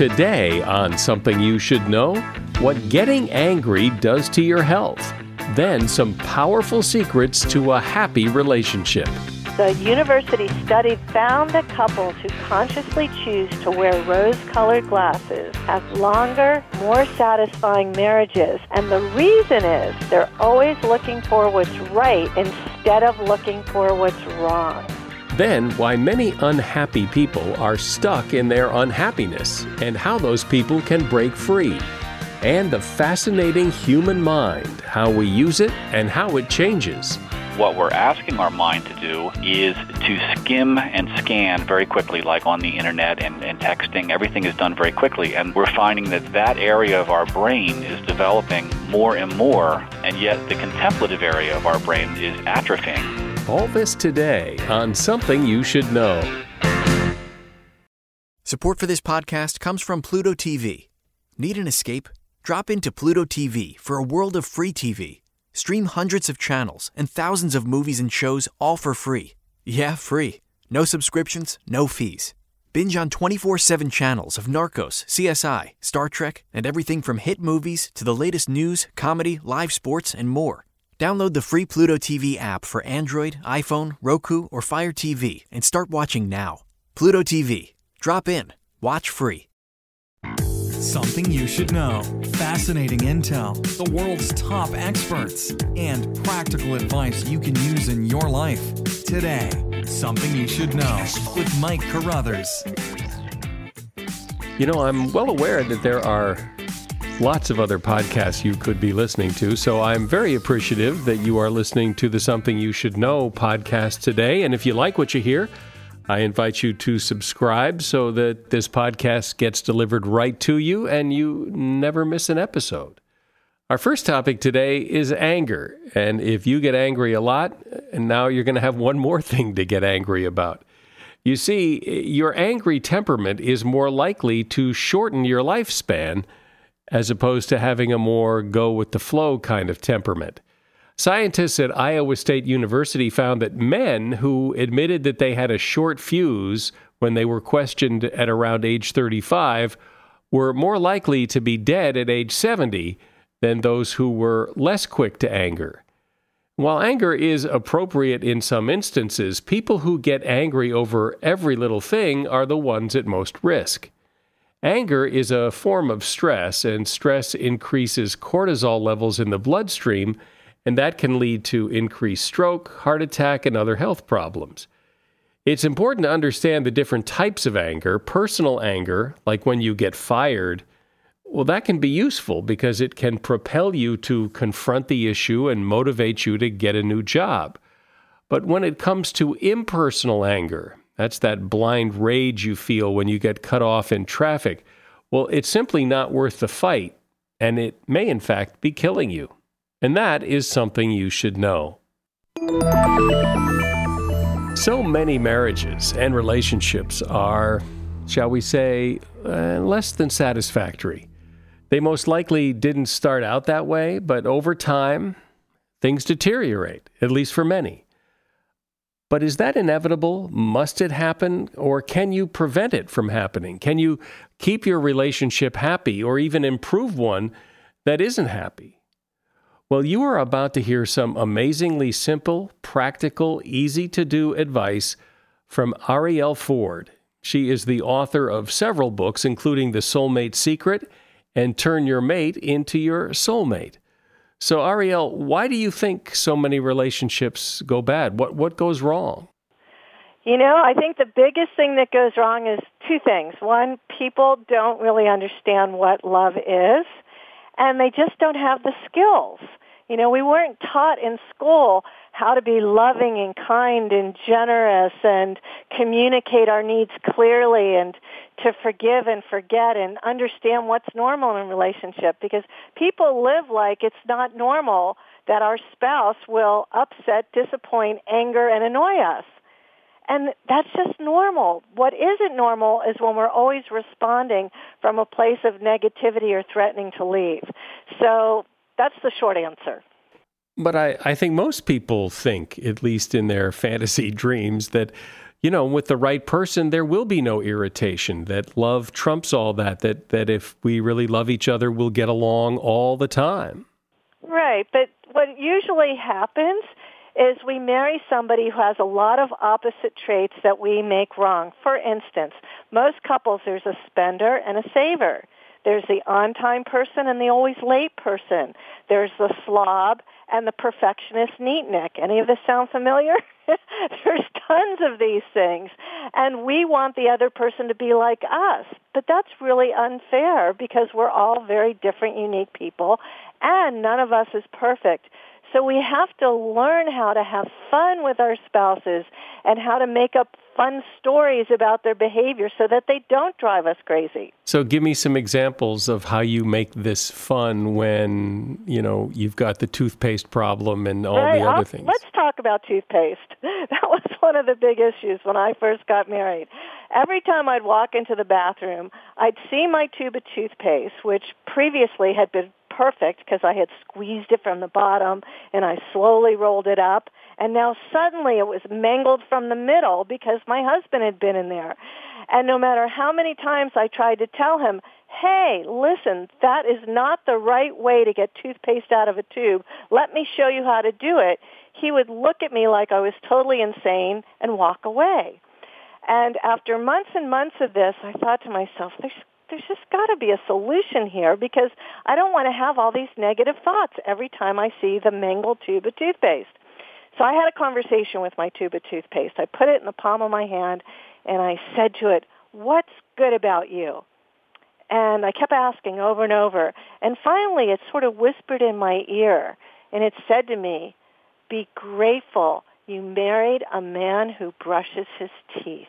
Today, on Something You Should Know, what getting angry does to your health. Then, some powerful secrets to a happy relationship. The university study found that couples who consciously choose to wear rose colored glasses have longer, more satisfying marriages. And the reason is they're always looking for what's right instead of looking for what's wrong. Then, why many unhappy people are stuck in their unhappiness and how those people can break free. And the fascinating human mind, how we use it and how it changes. What we're asking our mind to do is to skim and scan very quickly, like on the internet and, and texting. Everything is done very quickly, and we're finding that that area of our brain is developing more and more, and yet the contemplative area of our brain is atrophying. All this today on Something You Should Know. Support for this podcast comes from Pluto TV. Need an escape? Drop into Pluto TV for a world of free TV. Stream hundreds of channels and thousands of movies and shows all for free. Yeah, free. No subscriptions, no fees. Binge on 24 7 channels of Narcos, CSI, Star Trek, and everything from hit movies to the latest news, comedy, live sports, and more. Download the free Pluto TV app for Android, iPhone, Roku, or Fire TV and start watching now. Pluto TV. Drop in. Watch free. Something you should know. Fascinating intel, the world's top experts, and practical advice you can use in your life. Today, Something You Should Know with Mike Carruthers. You know, I'm well aware that there are lots of other podcasts you could be listening to. So I'm very appreciative that you are listening to the Something You Should Know podcast today. And if you like what you hear, I invite you to subscribe so that this podcast gets delivered right to you and you never miss an episode. Our first topic today is anger. And if you get angry a lot, and now you're going to have one more thing to get angry about. You see, your angry temperament is more likely to shorten your lifespan as opposed to having a more go with the flow kind of temperament. Scientists at Iowa State University found that men who admitted that they had a short fuse when they were questioned at around age 35 were more likely to be dead at age 70 than those who were less quick to anger. While anger is appropriate in some instances, people who get angry over every little thing are the ones at most risk. Anger is a form of stress, and stress increases cortisol levels in the bloodstream, and that can lead to increased stroke, heart attack, and other health problems. It's important to understand the different types of anger. Personal anger, like when you get fired, well, that can be useful because it can propel you to confront the issue and motivate you to get a new job. But when it comes to impersonal anger, that's that blind rage you feel when you get cut off in traffic. Well, it's simply not worth the fight, and it may, in fact, be killing you. And that is something you should know. So many marriages and relationships are, shall we say, uh, less than satisfactory. They most likely didn't start out that way, but over time, things deteriorate, at least for many. But is that inevitable? Must it happen? Or can you prevent it from happening? Can you keep your relationship happy or even improve one that isn't happy? Well, you are about to hear some amazingly simple, practical, easy to do advice from Arielle Ford. She is the author of several books, including The Soulmate Secret and Turn Your Mate into Your Soulmate. So, Arielle, why do you think so many relationships go bad? What what goes wrong? You know, I think the biggest thing that goes wrong is two things. One, people don't really understand what love is, and they just don't have the skills. You know, we weren't taught in school how to be loving and kind and generous and communicate our needs clearly and to forgive and forget and understand what's normal in a relationship because people live like it's not normal that our spouse will upset, disappoint, anger, and annoy us. And that's just normal. What isn't normal is when we're always responding from a place of negativity or threatening to leave. So that's the short answer. But I, I think most people think, at least in their fantasy dreams, that you know, with the right person, there will be no irritation. That love trumps all that. That that if we really love each other, we'll get along all the time. Right, but what usually happens is we marry somebody who has a lot of opposite traits that we make wrong. For instance, most couples there's a spender and a saver. There's the on-time person and the always late person. There's the slob and the perfectionist neatnik. Any of this sound familiar? There's tons of these things. And we want the other person to be like us. But that's really unfair because we're all very different, unique people, and none of us is perfect. So we have to learn how to have fun with our spouses and how to make up fun stories about their behavior so that they don't drive us crazy. So give me some examples of how you make this fun when, you know, you've got the toothpaste problem and all right, the other I'll, things. Let's talk about toothpaste. That was one of the big issues when I first got married. Every time I'd walk into the bathroom, I'd see my tube of toothpaste, which previously had been perfect because I had squeezed it from the bottom and I slowly rolled it up. And now suddenly it was mangled from the middle because my husband had been in there. And no matter how many times I tried to tell him, hey, listen, that is not the right way to get toothpaste out of a tube. Let me show you how to do it. He would look at me like I was totally insane and walk away. And after months and months of this, I thought to myself, there's there's just got to be a solution here because I don't want to have all these negative thoughts every time I see the mangled tube of toothpaste. So I had a conversation with my tube of toothpaste. I put it in the palm of my hand and I said to it, what's good about you? And I kept asking over and over. And finally it sort of whispered in my ear and it said to me, be grateful you married a man who brushes his teeth.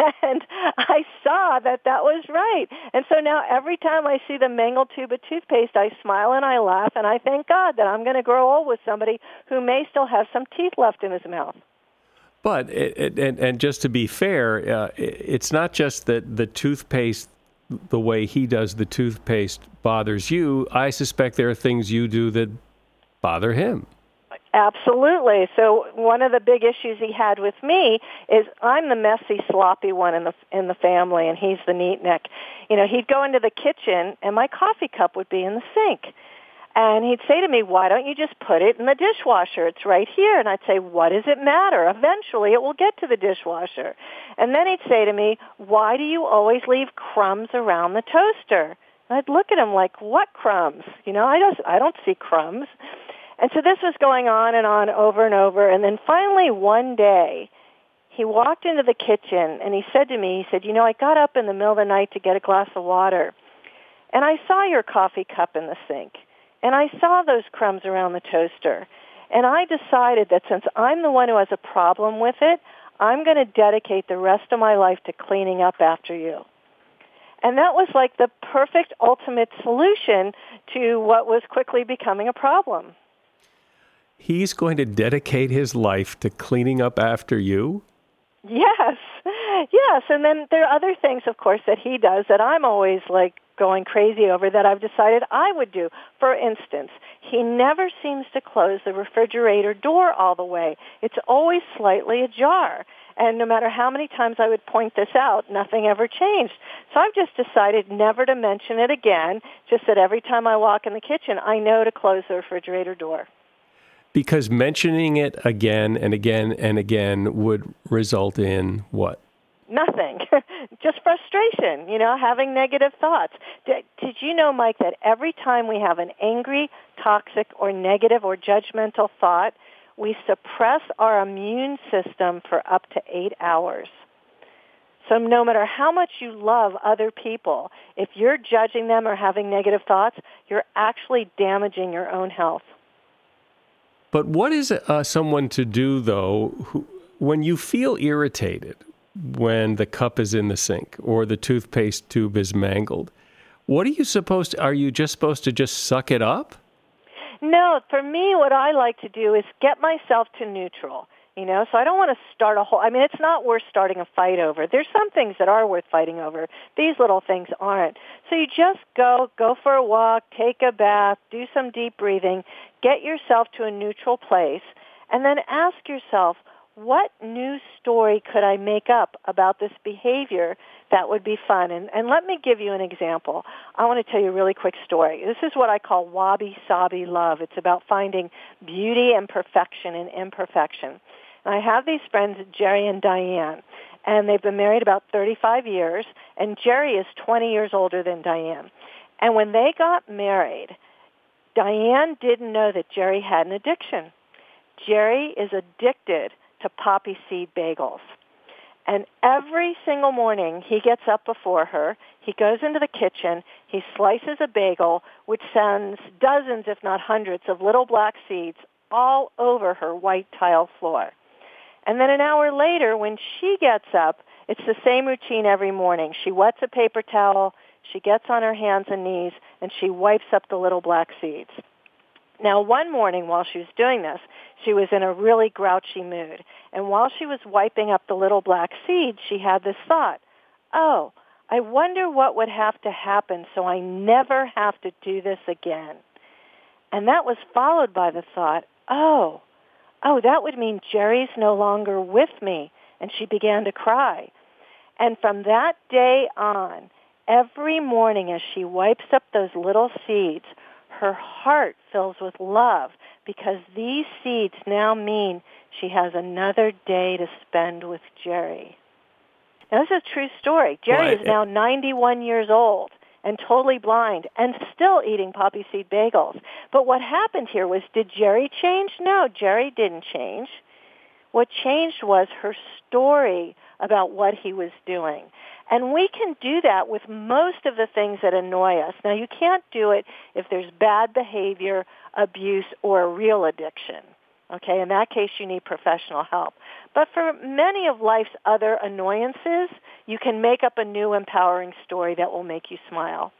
and I saw that that was right. And so now every time I see the mangled tube of toothpaste, I smile and I laugh and I thank God that I'm going to grow old with somebody who may still have some teeth left in his mouth. But it, it, and, and just to be fair, uh, it's not just that the toothpaste, the way he does the toothpaste, bothers you. I suspect there are things you do that bother him. Absolutely. So one of the big issues he had with me is I'm the messy, sloppy one in the in the family, and he's the neatnik. You know, he'd go into the kitchen, and my coffee cup would be in the sink. And he'd say to me, why don't you just put it in the dishwasher? It's right here. And I'd say, what does it matter? Eventually it will get to the dishwasher. And then he'd say to me, why do you always leave crumbs around the toaster? And I'd look at him like, what crumbs? You know, I don't, I don't see crumbs. And so this was going on and on over and over. And then finally one day, he walked into the kitchen and he said to me, he said, you know, I got up in the middle of the night to get a glass of water. And I saw your coffee cup in the sink. And I saw those crumbs around the toaster. And I decided that since I'm the one who has a problem with it, I'm going to dedicate the rest of my life to cleaning up after you. And that was like the perfect ultimate solution to what was quickly becoming a problem. He's going to dedicate his life to cleaning up after you? Yes. Yes. And then there are other things, of course, that he does that I'm always like going crazy over that I've decided I would do. For instance, he never seems to close the refrigerator door all the way. It's always slightly ajar. And no matter how many times I would point this out, nothing ever changed. So I've just decided never to mention it again, just that every time I walk in the kitchen, I know to close the refrigerator door. Because mentioning it again and again and again would result in what? Nothing. Just frustration, you know, having negative thoughts. Did, did you know, Mike, that every time we have an angry, toxic, or negative or judgmental thought, we suppress our immune system for up to eight hours. So no matter how much you love other people, if you're judging them or having negative thoughts, you're actually damaging your own health. But what is uh, someone to do, though, who, when you feel irritated when the cup is in the sink or the toothpaste tube is mangled? What are you supposed to, are you just supposed to just suck it up? No, for me, what I like to do is get myself to neutral. You know, so I don't want to start a whole. I mean, it's not worth starting a fight over. There's some things that are worth fighting over. These little things aren't. So you just go, go for a walk, take a bath, do some deep breathing, get yourself to a neutral place, and then ask yourself, what new story could I make up about this behavior that would be fun? And, and let me give you an example. I want to tell you a really quick story. This is what I call wabi sabi love. It's about finding beauty and perfection in imperfection. And I have these friends, Jerry and Diane, and they've been married about 35 years, and Jerry is 20 years older than Diane. And when they got married, Diane didn't know that Jerry had an addiction. Jerry is addicted to poppy seed bagels. And every single morning he gets up before her, he goes into the kitchen, he slices a bagel, which sends dozens, if not hundreds, of little black seeds all over her white tile floor. And then an hour later, when she gets up, it's the same routine every morning. She wets a paper towel, she gets on her hands and knees, and she wipes up the little black seeds. Now, one morning while she was doing this, she was in a really grouchy mood. And while she was wiping up the little black seeds, she had this thought, oh, I wonder what would have to happen so I never have to do this again. And that was followed by the thought, oh, oh, that would mean Jerry's no longer with me. And she began to cry. And from that day on, every morning as she wipes up those little seeds, her heart fills with love because these seeds now mean she has another day to spend with Jerry. Now, this is a true story. Jerry is now 91 years old and totally blind and still eating poppy seed bagels. But what happened here was, did Jerry change? No, Jerry didn't change. What changed was her story about what he was doing. And we can do that with most of the things that annoy us. Now, you can't do it if there's bad behavior, abuse, or real addiction. Okay, in that case, you need professional help. But for many of life's other annoyances, you can make up a new empowering story that will make you smile.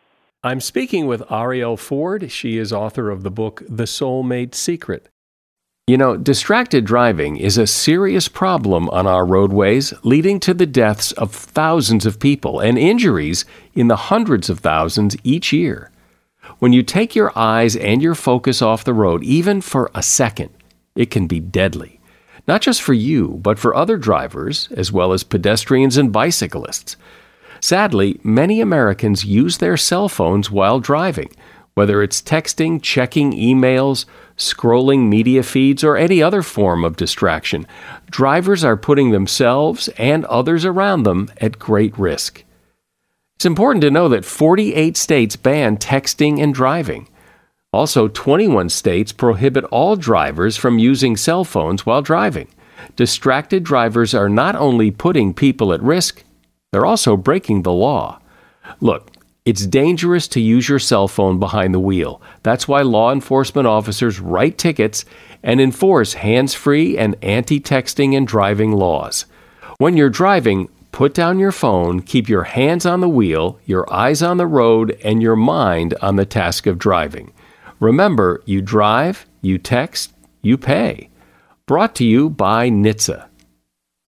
I'm speaking with Arielle Ford. She is author of the book The Soulmate Secret. You know, distracted driving is a serious problem on our roadways, leading to the deaths of thousands of people and injuries in the hundreds of thousands each year. When you take your eyes and your focus off the road, even for a second, it can be deadly. Not just for you, but for other drivers, as well as pedestrians and bicyclists. Sadly, many Americans use their cell phones while driving, whether it's texting, checking emails, scrolling media feeds, or any other form of distraction, drivers are putting themselves and others around them at great risk. It's important to know that 48 states ban texting and driving. Also, 21 states prohibit all drivers from using cell phones while driving. Distracted drivers are not only putting people at risk, they're also breaking the law. Look, it's dangerous to use your cell phone behind the wheel. That's why law enforcement officers write tickets and enforce hands free and anti texting and driving laws. When you're driving, put down your phone, keep your hands on the wheel, your eyes on the road, and your mind on the task of driving. Remember, you drive, you text, you pay. Brought to you by NHTSA.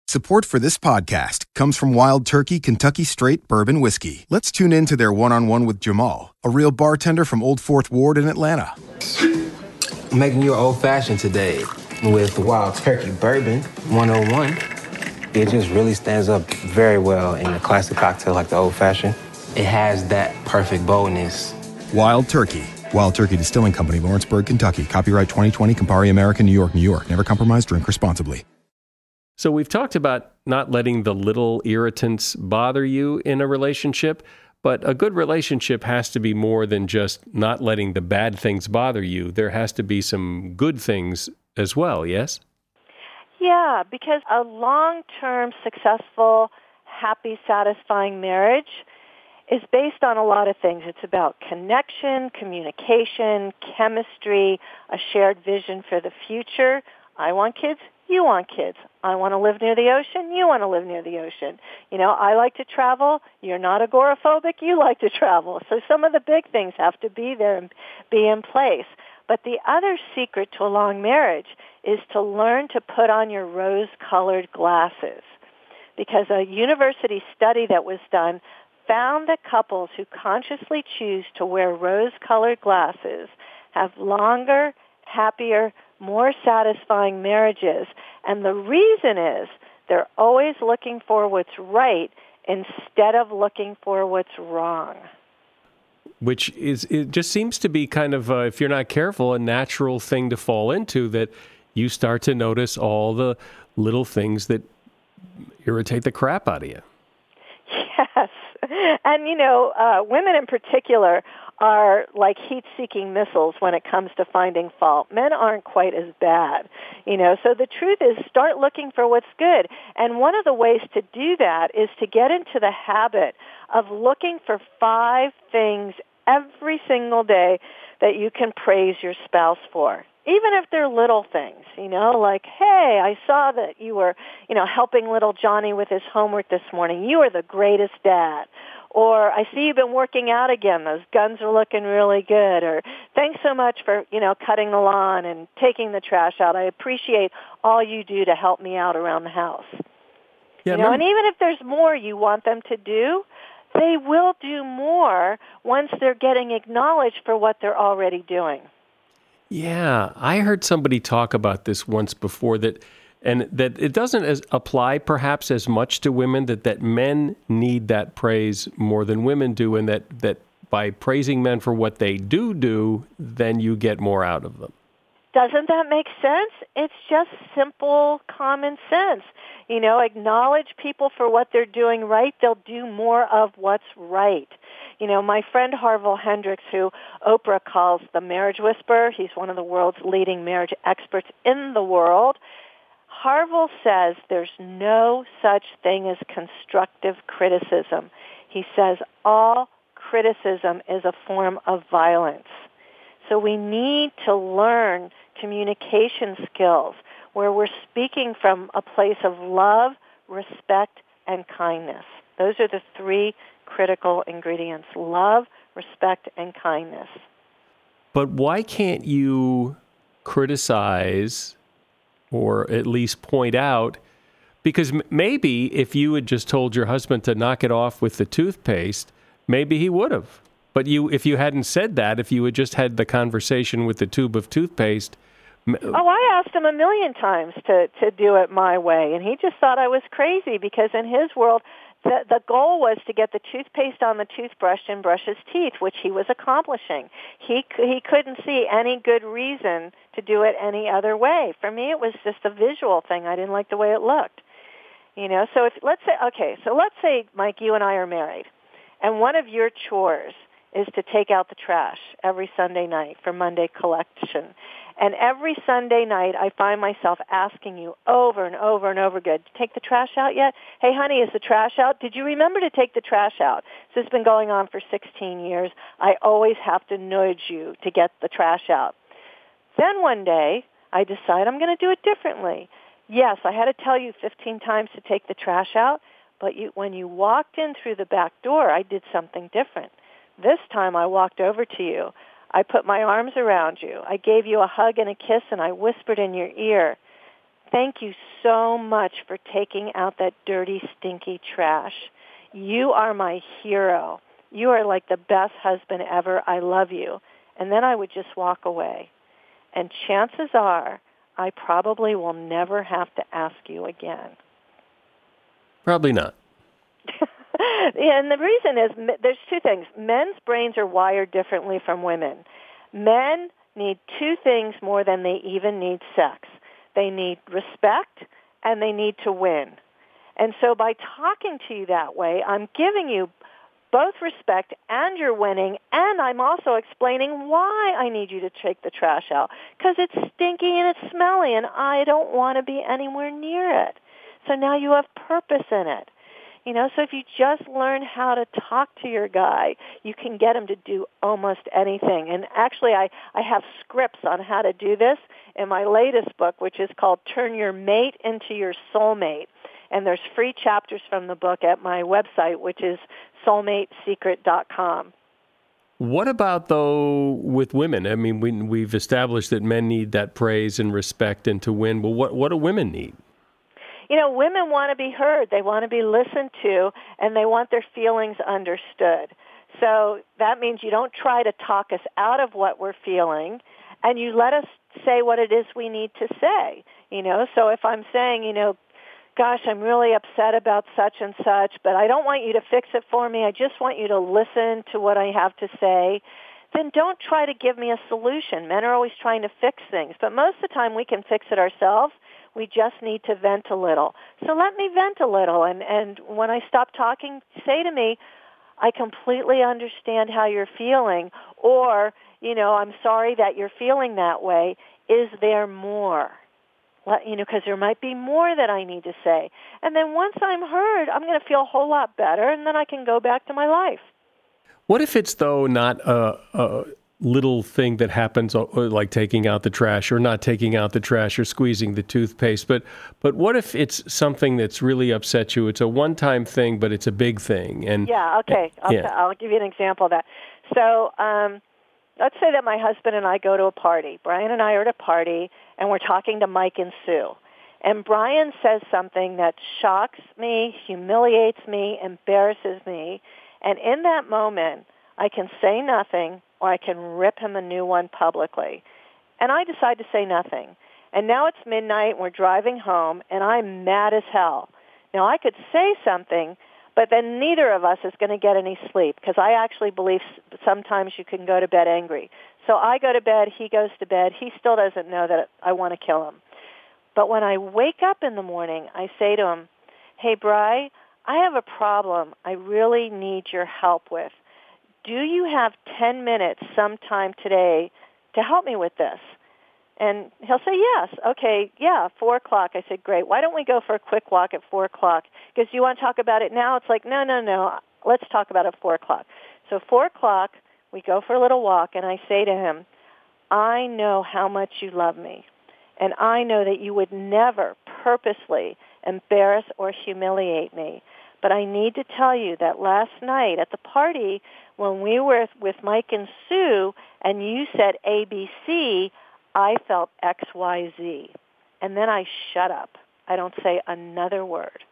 Support for this podcast comes from Wild Turkey Kentucky Straight Bourbon Whiskey. Let's tune in to their one on one with Jamal, a real bartender from Old Fourth Ward in Atlanta. I'm making you an old fashioned today with Wild Turkey Bourbon 101. It just really stands up very well in a classic cocktail like the old fashioned. It has that perfect boldness. Wild Turkey. Wild Turkey Distilling Company, Lawrenceburg, Kentucky. Copyright 2020, Campari American, New York, New York. Never compromise, drink responsibly. So we've talked about not letting the little irritants bother you in a relationship, but a good relationship has to be more than just not letting the bad things bother you. There has to be some good things as well, yes? Yeah, because a long-term successful, happy, satisfying marriage is based on a lot of things. It's about connection, communication, chemistry, a shared vision for the future. I want kids, you want kids. I want to live near the ocean. You want to live near the ocean. You know, I like to travel. You're not agoraphobic. You like to travel. So some of the big things have to be there and be in place. But the other secret to a long marriage is to learn to put on your rose-colored glasses. Because a university study that was done found that couples who consciously choose to wear rose-colored glasses have longer, happier, more satisfying marriages. And the reason is they're always looking for what's right instead of looking for what's wrong. Which is, it just seems to be kind of, uh, if you're not careful, a natural thing to fall into that you start to notice all the little things that irritate the crap out of you. And, you know, uh, women in particular are like heat-seeking missiles when it comes to finding fault. Men aren't quite as bad, you know. So the truth is, start looking for what's good. And one of the ways to do that is to get into the habit of looking for five things every single day that you can praise your spouse for even if they're little things, you know, like, hey, I saw that you were, you know, helping little Johnny with his homework this morning. You are the greatest dad. Or I see you've been working out again. Those guns are looking really good. Or thanks so much for, you know, cutting the lawn and taking the trash out. I appreciate all you do to help me out around the house. Yeah, you know, and even if there's more you want them to do, they will do more once they're getting acknowledged for what they're already doing. Yeah, I heard somebody talk about this once before that and that it doesn't as apply perhaps as much to women that that men need that praise more than women do and that that by praising men for what they do do then you get more out of them doesn't that make sense? It's just simple common sense. You know acknowledge people for what they're doing right. They'll do more of what's right. You know my friend harville hendrix who oprah calls the marriage whisperer he's one of the world's leading marriage experts in the world. Harville says there's no such thing as constructive criticism. He says all criticism is a form of violence. So we need to learn communication skills where we're speaking from a place of love, respect, and kindness. Those are the three critical ingredients. Love, respect, and kindness. But why can't you criticize or at least point out because maybe if you had just told your husband to knock it off with the toothpaste, maybe he would have. But you, if you hadn't said that, if you had just had the conversation with the tube of toothpaste. Uh, oh, I asked him a million times to to do it my way, and he just thought I was crazy because in his world, the, the goal was to get the toothpaste on the toothbrush and brush his teeth, which he was accomplishing. He he couldn't see any good reason to do it any other way. For me, it was just a visual thing. I didn't like the way it looked. You know, so if let's say okay, so let's say Mike, you and I are married, and one of your chores is to take out the trash every Sunday night for Monday collection. And every Sunday night, I find myself asking you over and over and over again, take the trash out yet? Hey, honey, is the trash out? Did you remember to take the trash out? So it's been going on for 16 years. I always have to nudge you to get the trash out. Then one day, I decide I'm going to do it differently. Yes, I had to tell you 15 times to take the trash out, but you, when you walked in through the back door, I did something different. This time I walked over to you. I put my arms around you. I gave you a hug and a kiss and I whispered in your ear, thank you so much for taking out that dirty, stinky trash. You are my hero. You are like the best husband ever. I love you. And then I would just walk away. And chances are I probably will never have to ask you again. Probably not. and the reason is there's two things. Men's brains are wired differently from women. Men need two things more than they even need sex. They need respect and they need to win. And so by talking to you that way, I'm giving you both respect and you're winning, and I'm also explaining why I need you to take the trash out. Because it's stinky and it's smelly, and I don't want to be anywhere near it. So now you have purpose in it. You know, so if you just learn how to talk to your guy, you can get him to do almost anything. And actually, I, I have scripts on how to do this in my latest book, which is called Turn Your Mate into Your Soulmate. And there's free chapters from the book at my website, which is soulmatesecret.com. What about though with women? I mean, we, we've established that men need that praise and respect and to win. Well, what what do women need? You know, women want to be heard. They want to be listened to, and they want their feelings understood. So that means you don't try to talk us out of what we're feeling, and you let us say what it is we need to say. You know, so if I'm saying, you know, gosh, I'm really upset about such and such, but I don't want you to fix it for me. I just want you to listen to what I have to say. Then don't try to give me a solution. Men are always trying to fix things, but most of the time we can fix it ourselves. We just need to vent a little. So let me vent a little and and when I stop talking, say to me, I completely understand how you're feeling or, you know, I'm sorry that you're feeling that way. Is there more? Let, you know, because there might be more that I need to say. And then once I'm heard, I'm going to feel a whole lot better, and then I can go back to my life. What if it's though not a, a little thing that happens, uh, like taking out the trash, or not taking out the trash, or squeezing the toothpaste? But but what if it's something that's really upset you? It's a one-time thing, but it's a big thing. And yeah, okay, I'll, yeah. I'll give you an example of that. So. Um, let's say that my husband and I go to a party. Brian and I are at a party, and we're talking to Mike and Sue. And Brian says something that shocks me, humiliates me, embarrasses me. And in that moment, I can say nothing or I can rip him a new one publicly. And I decide to say nothing. And now it's midnight, and we're driving home, and I'm mad as hell. Now I could say something, but then neither of us is going to get any sleep because I actually believe sometimes you can go to bed angry. So I go to bed, he goes to bed. He still doesn't know that I want to kill him. But when I wake up in the morning, I say to him, "Hey, Bry, I have a problem I really need your help with. Do you have 10 minutes sometime today to help me with this?" And he'll say, yes. Okay, yeah, 4 o'clock. I said, great. Why don't we go for a quick walk at 4 o'clock? Because you want to talk about it now? It's like, no, no, no. Let's talk about it at 4 o'clock. So 4 o'clock, we go for a little walk, and I say to him, I know how much you love me. And I know that you would never purposely embarrass or humiliate me. But I need to tell you that last night at the party, when we were with Mike and Sue, and you said ABC, I felt XYZ. And then I shut up. I don't say another word.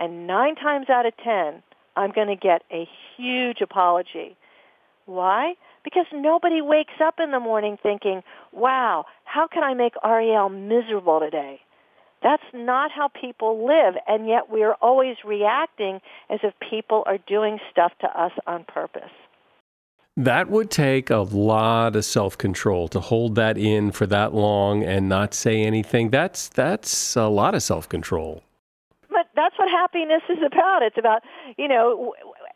And nine times out of ten, I'm going to get a huge apology. Why? Because nobody wakes up in the morning thinking, wow, how can I make Arielle miserable today? That's not how people live, and yet we're always reacting as if people are doing stuff to us on purpose. That would take a lot of self-control to hold that in for that long and not say anything. That's that's a lot of self-control. But that's what happiness is about. It's about, you know,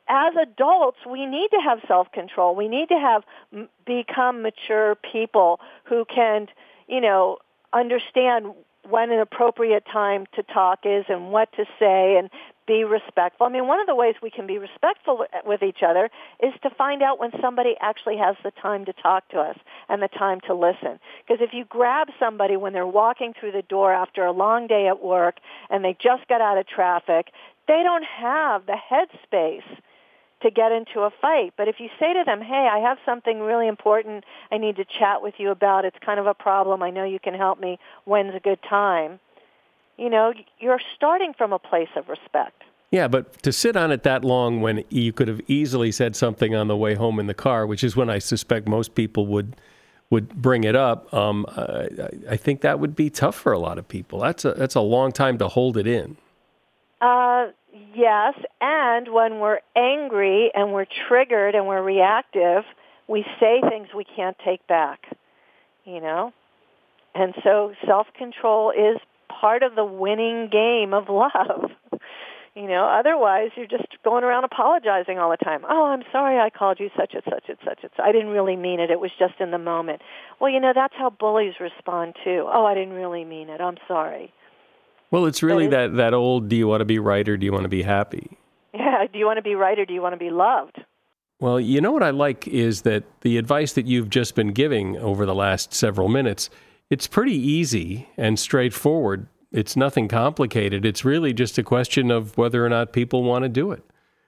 as adults, we need to have self-control. We need to have become mature people who can, you know, understand when an appropriate time to talk is and what to say and be respectful. I mean, one of the ways we can be respectful with each other is to find out when somebody actually has the time to talk to us and the time to listen. Because if you grab somebody when they're walking through the door after a long day at work and they just got out of traffic, they don't have the headspace to get into a fight. But if you say to them, hey, I have something really important I need to chat with you about, it's kind of a problem, I know you can help me, when's a good time? You know, you're starting from a place of respect. Yeah, but to sit on it that long when you could have easily said something on the way home in the car, which is when I suspect most people would would bring it up. Um, I, I, think that would be tough for a lot of people. That's a that's a long time to hold it in. Uh, yes, and when we're angry and we're triggered and we're reactive, we say things we can't take back. You know, and so self control is part of the winning game of love. You know, otherwise you're just going around apologizing all the time. Oh, I'm sorry I called you such and such and such and such. I didn't really mean it. It was just in the moment. Well, you know, that's how bullies respond too. Oh, I didn't really mean it. I'm sorry. Well, it's really that, that old do you want to be right or do you want to be happy? Yeah, do you want to be right or do you want to be loved? Well, you know what I like is that the advice that you've just been giving over the last several minutes, it's pretty easy and straightforward it's nothing complicated. It's really just a question of whether or not people want to do it.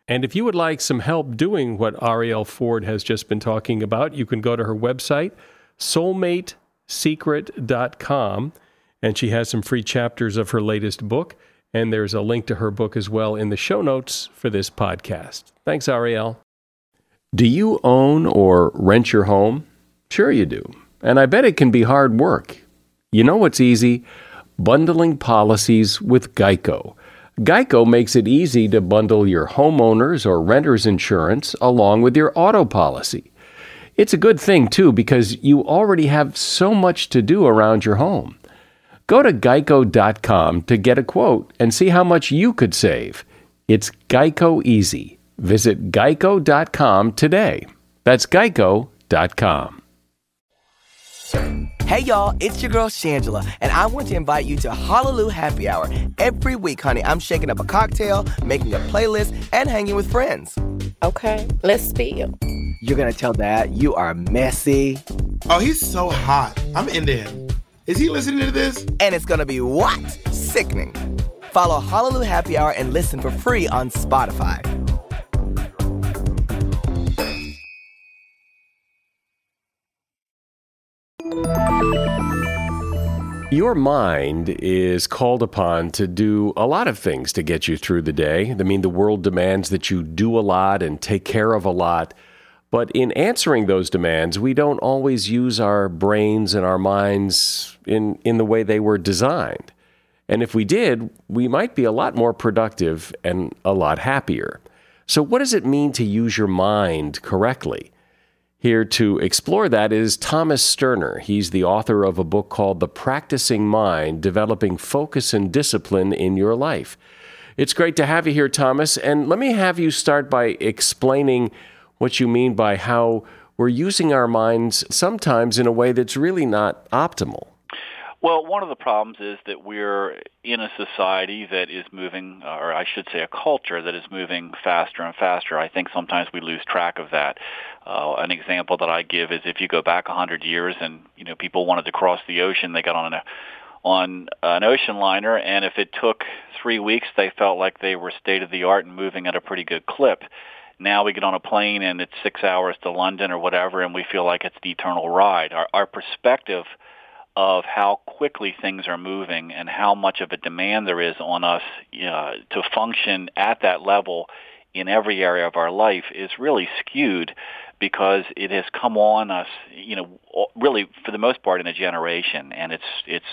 And if you would like some help doing what Arielle Ford has just been talking about, you can go to her website, soulmatesecret.com, and she has some free chapters of her latest book. And there's a link to her book as well in the show notes for this podcast. Thanks, Arielle. Do you own or rent your home? Sure, you do. and I bet it can be hard work. You know what's easy? Bundling policies with Geico. Geico makes it easy to bundle your homeowners or renters insurance along with your auto policy. It's a good thing, too, because you already have so much to do around your home. Go to geico.com to get a quote and see how much you could save. It's Geico Easy. Visit geico.com today. That's geico.com. Hey y'all, it's your girl Shangela, and I want to invite you to Hallelujah Happy Hour. Every week, honey, I'm shaking up a cocktail, making a playlist, and hanging with friends. Okay, let's spill. You're gonna tell Dad you are messy. Oh, he's so hot. I'm into him. Is he listening to this? And it's gonna be what? Sickening. Follow Hallelujah Happy Hour and listen for free on Spotify. Your mind is called upon to do a lot of things to get you through the day. I mean, the world demands that you do a lot and take care of a lot. But in answering those demands, we don't always use our brains and our minds in, in the way they were designed. And if we did, we might be a lot more productive and a lot happier. So, what does it mean to use your mind correctly? Here to explore that is Thomas Sterner. He's the author of a book called The Practicing Mind Developing Focus and Discipline in Your Life. It's great to have you here, Thomas. And let me have you start by explaining what you mean by how we're using our minds sometimes in a way that's really not optimal. Well, one of the problems is that we're in a society that is moving, or I should say a culture that is moving faster and faster. I think sometimes we lose track of that. Uh, an example that I give is if you go back 100 years and, you know, people wanted to cross the ocean, they got on a on an ocean liner, and if it took three weeks, they felt like they were state of the art and moving at a pretty good clip. Now we get on a plane and it's six hours to London or whatever, and we feel like it's the eternal ride. Our, our perspective of how quickly things are moving and how much of a demand there is on us uh, to function at that level in every area of our life is really skewed because it has come on us, you know, really for the most part in a generation, and it's it's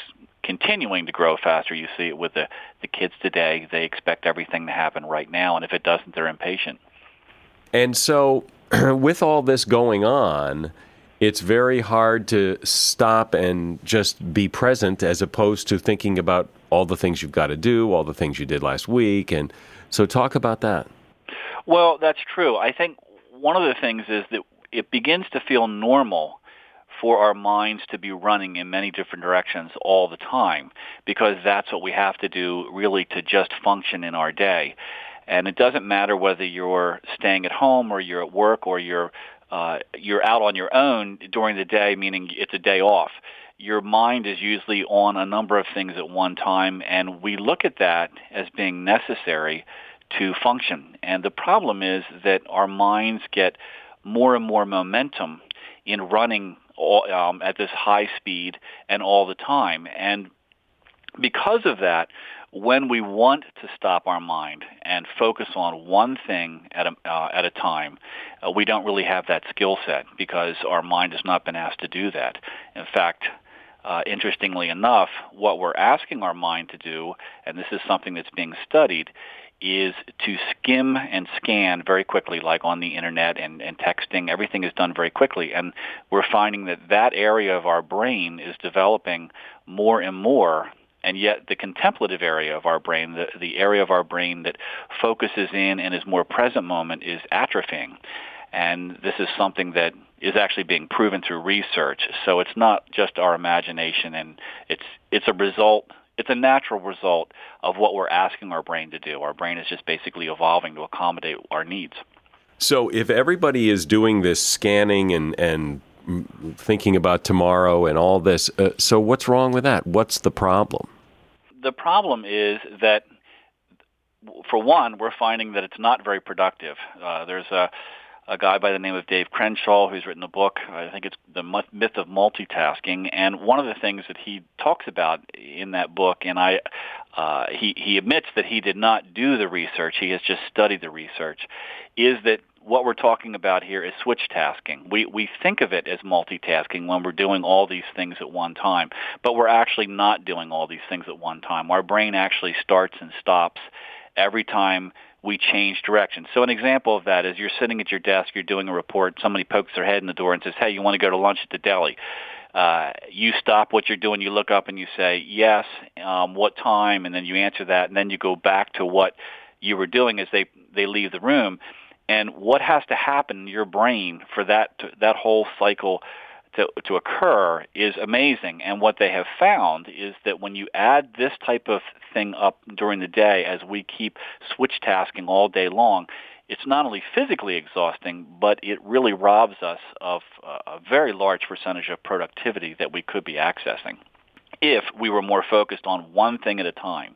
continuing to grow faster. You see it with the the kids today; they expect everything to happen right now, and if it doesn't, they're impatient. And so, with all this going on, it's very hard to stop and just be present as opposed to thinking about all the things you've got to do, all the things you did last week. And so, talk about that. Well, that's true. I think one of the things is that it begins to feel normal for our minds to be running in many different directions all the time because that's what we have to do really to just function in our day. And it doesn't matter whether you're staying at home or you're at work or you're uh, you're out on your own during the day, meaning it's a day off. Your mind is usually on a number of things at one time, and we look at that as being necessary to function. And the problem is that our minds get more and more momentum in running all, um, at this high speed and all the time. And because of that, when we want to stop our mind and focus on one thing at a, uh, at a time, uh, we don't really have that skill set because our mind has not been asked to do that. In fact, uh, interestingly enough, what we're asking our mind to do, and this is something that's being studied, is to skim and scan very quickly, like on the internet and, and texting. Everything is done very quickly. And we're finding that that area of our brain is developing more and more and yet the contemplative area of our brain, the, the area of our brain that focuses in and is more present moment is atrophying. And this is something that is actually being proven through research. So it's not just our imagination and it's it's a result it's a natural result of what we're asking our brain to do. Our brain is just basically evolving to accommodate our needs. So if everybody is doing this scanning and and thinking about tomorrow and all this, uh, so what's wrong with that? What's the problem? the problem is that, for one, we're finding that it's not very productive. Uh, there's a a guy by the name of Dave Crenshaw who's written a book. I think it's the myth of multitasking, and one of the things that he talks about in that book, and I, uh, he he admits that he did not do the research. He has just studied the research. Is that what we're talking about here is switch tasking. We we think of it as multitasking when we're doing all these things at one time, but we're actually not doing all these things at one time. Our brain actually starts and stops every time we change direction. So an example of that is you're sitting at your desk, you're doing a report, somebody pokes their head in the door and says, "Hey, you want to go to lunch at the deli?" Uh, you stop what you're doing, you look up and you say, "Yes." Um, what time? And then you answer that, and then you go back to what you were doing as they they leave the room and what has to happen in your brain for that to, that whole cycle to, to occur is amazing. And what they have found is that when you add this type of thing up during the day, as we keep switch tasking all day long, it's not only physically exhausting, but it really robs us of a very large percentage of productivity that we could be accessing if we were more focused on one thing at a time.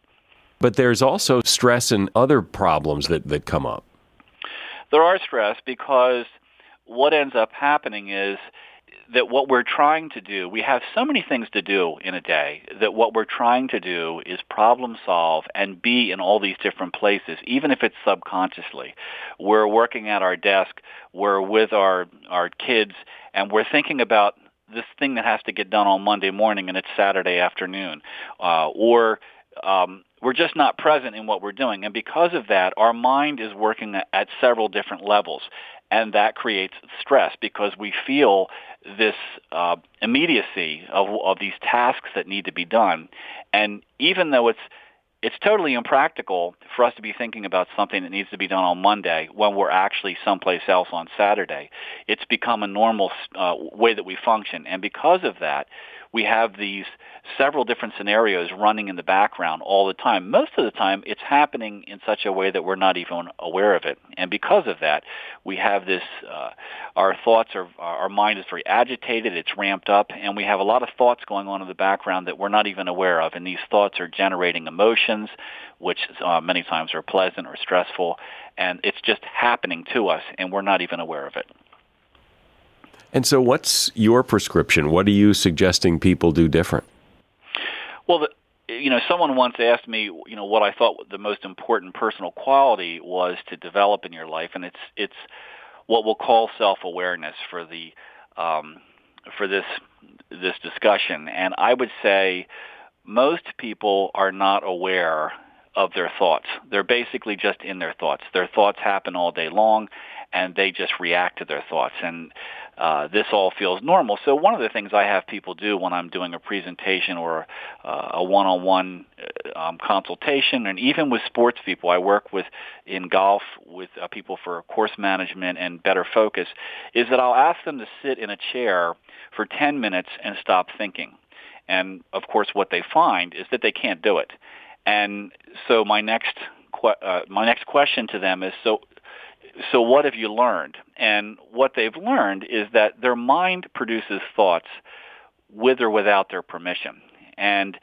But there's also stress and other problems that, that come up there are stress because what ends up happening is that what we're trying to do, we have so many things to do in a day that what we're trying to do is problem solve and be in all these different places, even if it's subconsciously. We're working at our desk, we're with our, our kids, and we're thinking about this thing that has to get done on Monday morning and it's Saturday afternoon. Uh, or um, we're just not present in what we're doing. And because of that, our mind is working at several different levels. And that creates stress because we feel this uh, immediacy of, of these tasks that need to be done. And even though it's it's totally impractical for us to be thinking about something that needs to be done on Monday when we're actually someplace else on Saturday. It's become a normal uh, way that we function, and because of that, we have these several different scenarios running in the background all the time. Most of the time, it's happening in such a way that we're not even aware of it. And because of that, we have this, uh, our thoughts are, our mind is very agitated, it's ramped up, and we have a lot of thoughts going on in the background that we're not even aware of. And these thoughts are generating emotions, which uh, many times are pleasant or stressful, and it's just happening to us, and we're not even aware of it. And so, what's your prescription? What are you suggesting people do different? Well, the, you know, someone once asked me, you know, what I thought the most important personal quality was to develop in your life, and it's it's what we'll call self-awareness for the um, for this this discussion. And I would say most people are not aware of their thoughts. They're basically just in their thoughts. Their thoughts happen all day long, and they just react to their thoughts. And uh, this all feels normal. So one of the things I have people do when I'm doing a presentation or uh, a one-on-one uh, um, consultation, and even with sports people, I work with in golf with uh, people for course management and better focus, is that I'll ask them to sit in a chair for 10 minutes and stop thinking. And of course, what they find is that they can't do it. And so my next uh, my next question to them is so so what have you learned? And what they've learned is that their mind produces thoughts with or without their permission. And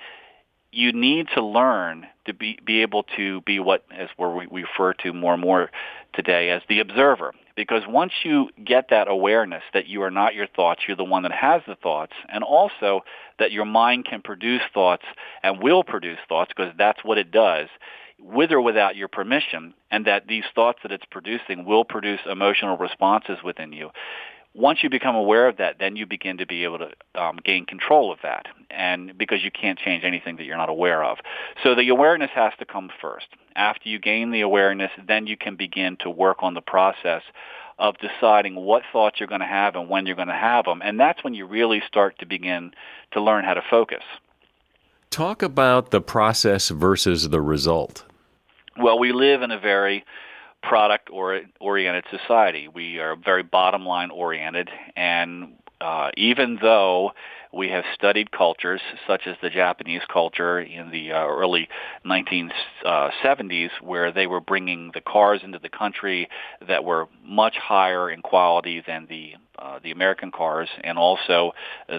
you need to learn to be, be able to be what, as we, we refer to more and more today, as the observer. Because once you get that awareness that you are not your thoughts, you're the one that has the thoughts, and also that your mind can produce thoughts and will produce thoughts because that's what it does, with or without your permission, and that these thoughts that it's producing will produce emotional responses within you. Once you become aware of that, then you begin to be able to um, gain control of that, and because you can't change anything that you're not aware of. So the awareness has to come first. After you gain the awareness, then you can begin to work on the process of deciding what thoughts you're going to have and when you're going to have them, and that's when you really start to begin to learn how to focus. Talk about the process versus the result. Well, we live in a very product or, oriented society. We are very bottom line oriented, and uh, even though we have studied cultures such as the Japanese culture in the uh, early 1970s, where they were bringing the cars into the country that were much higher in quality than the uh, the American cars, and also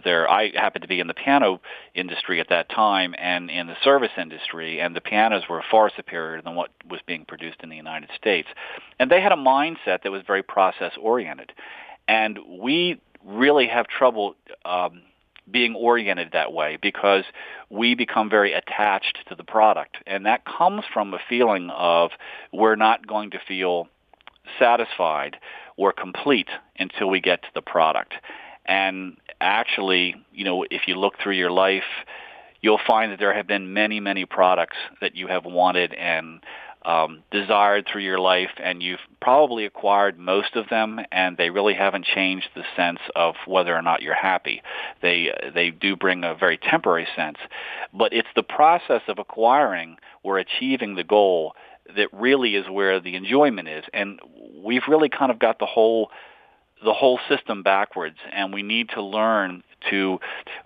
there. I happened to be in the piano industry at that time, and in the service industry, and the pianos were far superior than what was being produced in the United States. And they had a mindset that was very process oriented, and we really have trouble um, being oriented that way because we become very attached to the product. And that comes from a feeling of we're not going to feel satisfied or complete until we get to the product. And actually, you know, if you look through your life, you'll find that there have been many, many products that you have wanted and um, desired through your life, and you've probably acquired most of them, and they really haven't changed the sense of whether or not you're happy. They they do bring a very temporary sense, but it's the process of acquiring or achieving the goal that really is where the enjoyment is, and we've really kind of got the whole the whole system backwards, and we need to learn to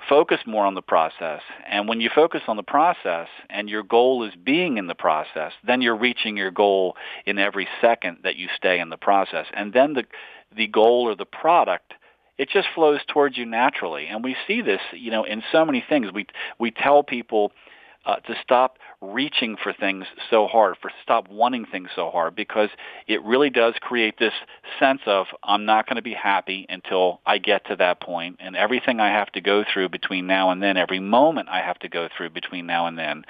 focus more on the process. And when you focus on the process and your goal is being in the process, then you're reaching your goal in every second that you stay in the process. And then the the goal or the product it just flows towards you naturally. And we see this, you know, in so many things. We we tell people uh, to stop reaching for things so hard, for stop wanting things so hard, because it really does create this sense of I'm not going to be happy until I get to that point, and everything I have to go through between now and then, every moment I have to go through between now and then,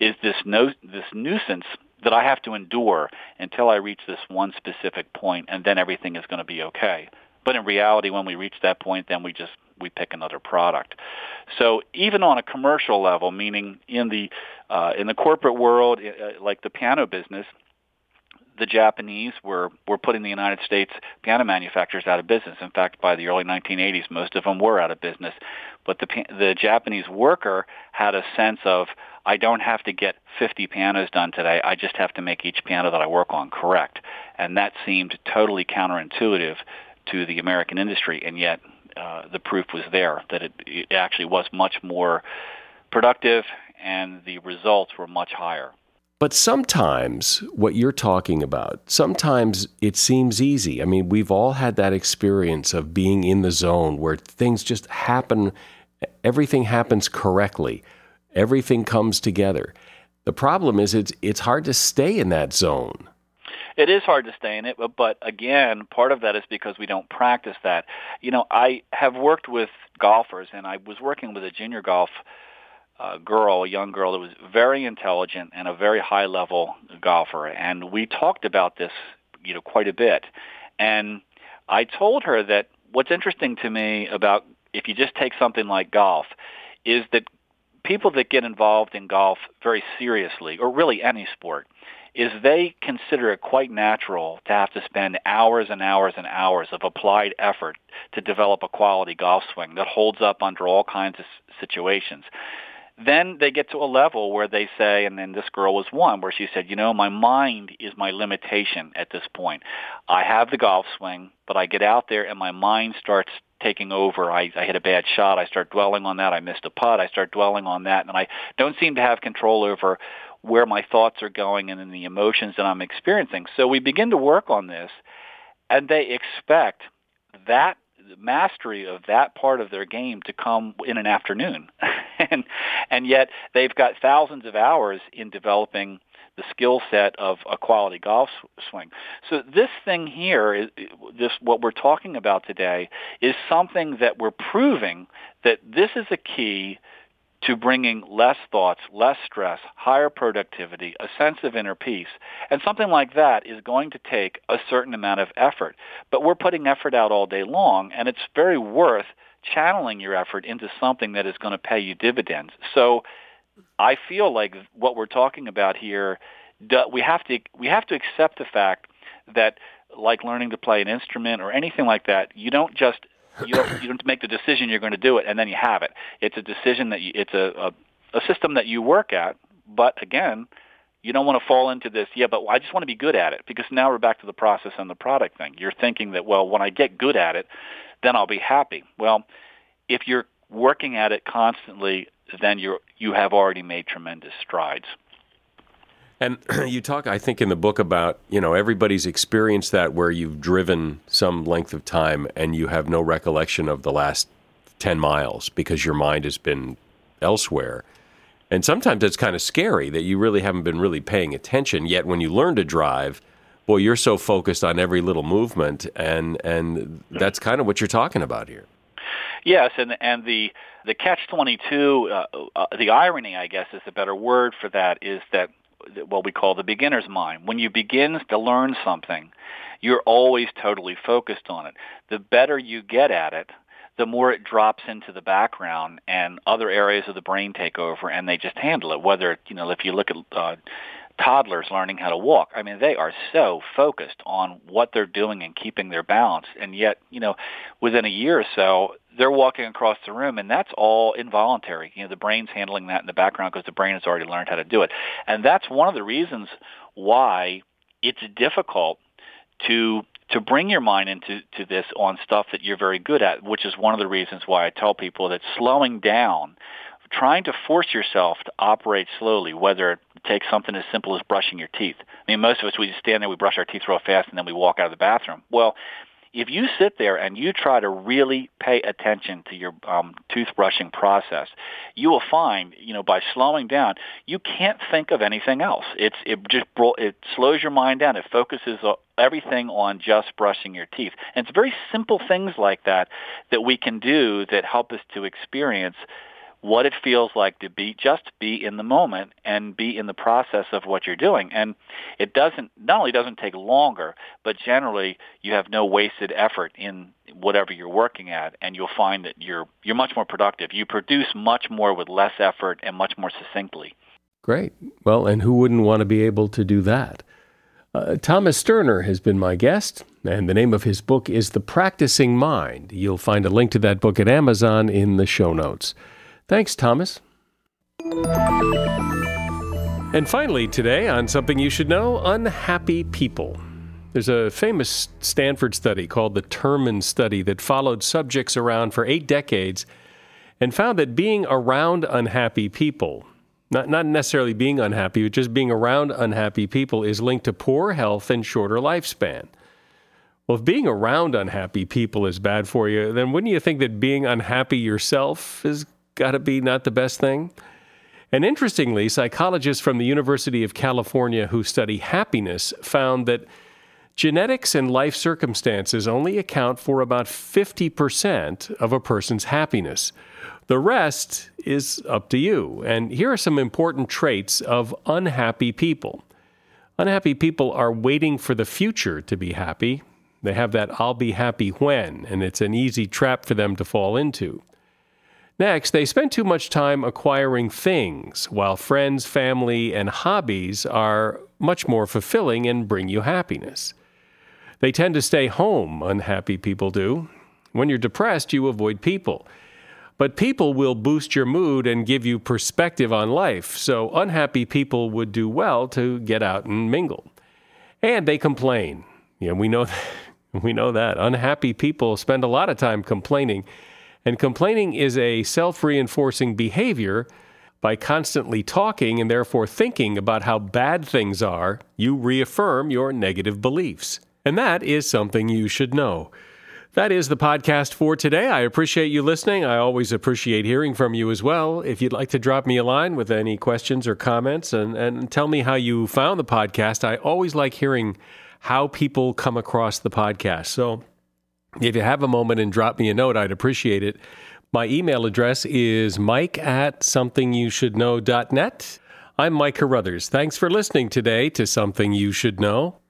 is this no this nuisance that I have to endure until I reach this one specific point, and then everything is going to be okay. But in reality, when we reach that point, then we just we pick another product. So even on a commercial level, meaning in the uh, in the corporate world, uh, like the piano business, the Japanese were were putting the United States piano manufacturers out of business. In fact, by the early 1980s, most of them were out of business. But the the Japanese worker had a sense of I don't have to get 50 pianos done today. I just have to make each piano that I work on correct. And that seemed totally counterintuitive to the American industry, and yet uh, the proof was there that it, it actually was much more productive and the results were much higher. But sometimes what you're talking about, sometimes it seems easy. I mean, we've all had that experience of being in the zone where things just happen, everything happens correctly, everything comes together. The problem is it's it's hard to stay in that zone. It is hard to stay in it, but, but again, part of that is because we don't practice that. You know, I have worked with golfers, and I was working with a junior golf uh, girl, a young girl that was very intelligent and a very high level golfer, and we talked about this, you know, quite a bit. And I told her that what's interesting to me about if you just take something like golf is that people that get involved in golf very seriously, or really any sport, is they consider it quite natural to have to spend hours and hours and hours of applied effort to develop a quality golf swing that holds up under all kinds of situations. Then they get to a level where they say, and then this girl was one, where she said, you know, my mind is my limitation at this point. I have the golf swing, but I get out there and my mind starts taking over. I, I hit a bad shot. I start dwelling on that. I missed a putt. I start dwelling on that, and I don't seem to have control over where my thoughts are going and in the emotions that I'm experiencing. So we begin to work on this, and they expect that mastery of that part of their game to come in an afternoon. and and yet they've got thousands of hours in developing the skill set of a quality golf swing. So this thing here is this what we're talking about today is something that we're proving that this is a key to bringing less thoughts, less stress, higher productivity, a sense of inner peace. And something like that is going to take a certain amount of effort. But we're putting effort out all day long, and it's very worth channeling your effort into something that is going to pay you dividends. So I feel like what we're talking about here, we have to we have to accept the fact that like learning to play an instrument or anything like that, you don't just you don't, you don't make the decision you're going to do it and then you have it. It's a decision that you, it's a, a a system that you work at. But again, you don't want to fall into this. Yeah, but I just want to be good at it because now we're back to the process and the product thing. You're thinking that well, when I get good at it, then I'll be happy. Well, if you're working at it constantly, then you're you have already made tremendous strides. And you talk, I think, in the book about, you know, everybody's experienced that where you've driven some length of time and you have no recollection of the last 10 miles because your mind has been elsewhere. And sometimes it's kind of scary that you really haven't been really paying attention. Yet when you learn to drive, boy, you're so focused on every little movement. And, and that's kind of what you're talking about here. Yes, and and the the catch twenty two, uh, uh, the irony, I guess, is a better word for that, is that what we call the beginner's mind. When you begin to learn something, you're always totally focused on it. The better you get at it, the more it drops into the background and other areas of the brain take over and they just handle it. Whether, you know, if you look at uh, toddlers learning how to walk, I mean, they are so focused on what they're doing and keeping their balance. And yet, you know, within a year or so, they're walking across the room and that's all involuntary. You know, the brain's handling that in the background because the brain has already learned how to do it. And that's one of the reasons why it's difficult to to bring your mind into to this on stuff that you're very good at, which is one of the reasons why I tell people that slowing down, trying to force yourself to operate slowly, whether it takes something as simple as brushing your teeth. I mean, most of us we just stand there, we brush our teeth real fast, and then we walk out of the bathroom. Well, if you sit there and you try to really pay attention to your um, toothbrushing process, you will find, you know, by slowing down, you can't think of anything else. It's it just it slows your mind down. It focuses everything on just brushing your teeth. And it's very simple things like that that we can do that help us to experience what it feels like to be just be in the moment and be in the process of what you're doing. And it doesn't not only doesn't take longer, but generally you have no wasted effort in whatever you're working at and you'll find that you're you're much more productive. You produce much more with less effort and much more succinctly. Great. Well, and who wouldn't want to be able to do that? Uh, Thomas Sterner has been my guest, and the name of his book is The Practicing Mind. You'll find a link to that book at Amazon in the show notes. Thanks, Thomas. And finally, today on Something You Should Know Unhappy People. There's a famous Stanford study called the Terman Study that followed subjects around for eight decades and found that being around unhappy people, not, not necessarily being unhappy, but just being around unhappy people, is linked to poor health and shorter lifespan. Well, if being around unhappy people is bad for you, then wouldn't you think that being unhappy yourself is got to be not the best thing? And interestingly, psychologists from the University of California who study happiness found that genetics and life circumstances only account for about 50% of a person's happiness. The rest is up to you. And here are some important traits of unhappy people. Unhappy people are waiting for the future to be happy. They have that I'll be happy when, and it's an easy trap for them to fall into. Next, they spend too much time acquiring things, while friends, family, and hobbies are much more fulfilling and bring you happiness. They tend to stay home, unhappy people do. When you're depressed, you avoid people. But people will boost your mood and give you perspective on life, so unhappy people would do well to get out and mingle. And they complain. Yeah, we know we know that. Unhappy people spend a lot of time complaining and complaining is a self reinforcing behavior. By constantly talking and therefore thinking about how bad things are, you reaffirm your negative beliefs. And that is something you should know. That is the podcast for today. I appreciate you listening. I always appreciate hearing from you as well. If you'd like to drop me a line with any questions or comments and, and tell me how you found the podcast, I always like hearing how people come across the podcast. So if you have a moment and drop me a note, I'd appreciate it. My email address is mike at somethingyoushouldknow.net. I'm Mike Carruthers. Thanks for listening today to Something You Should Know.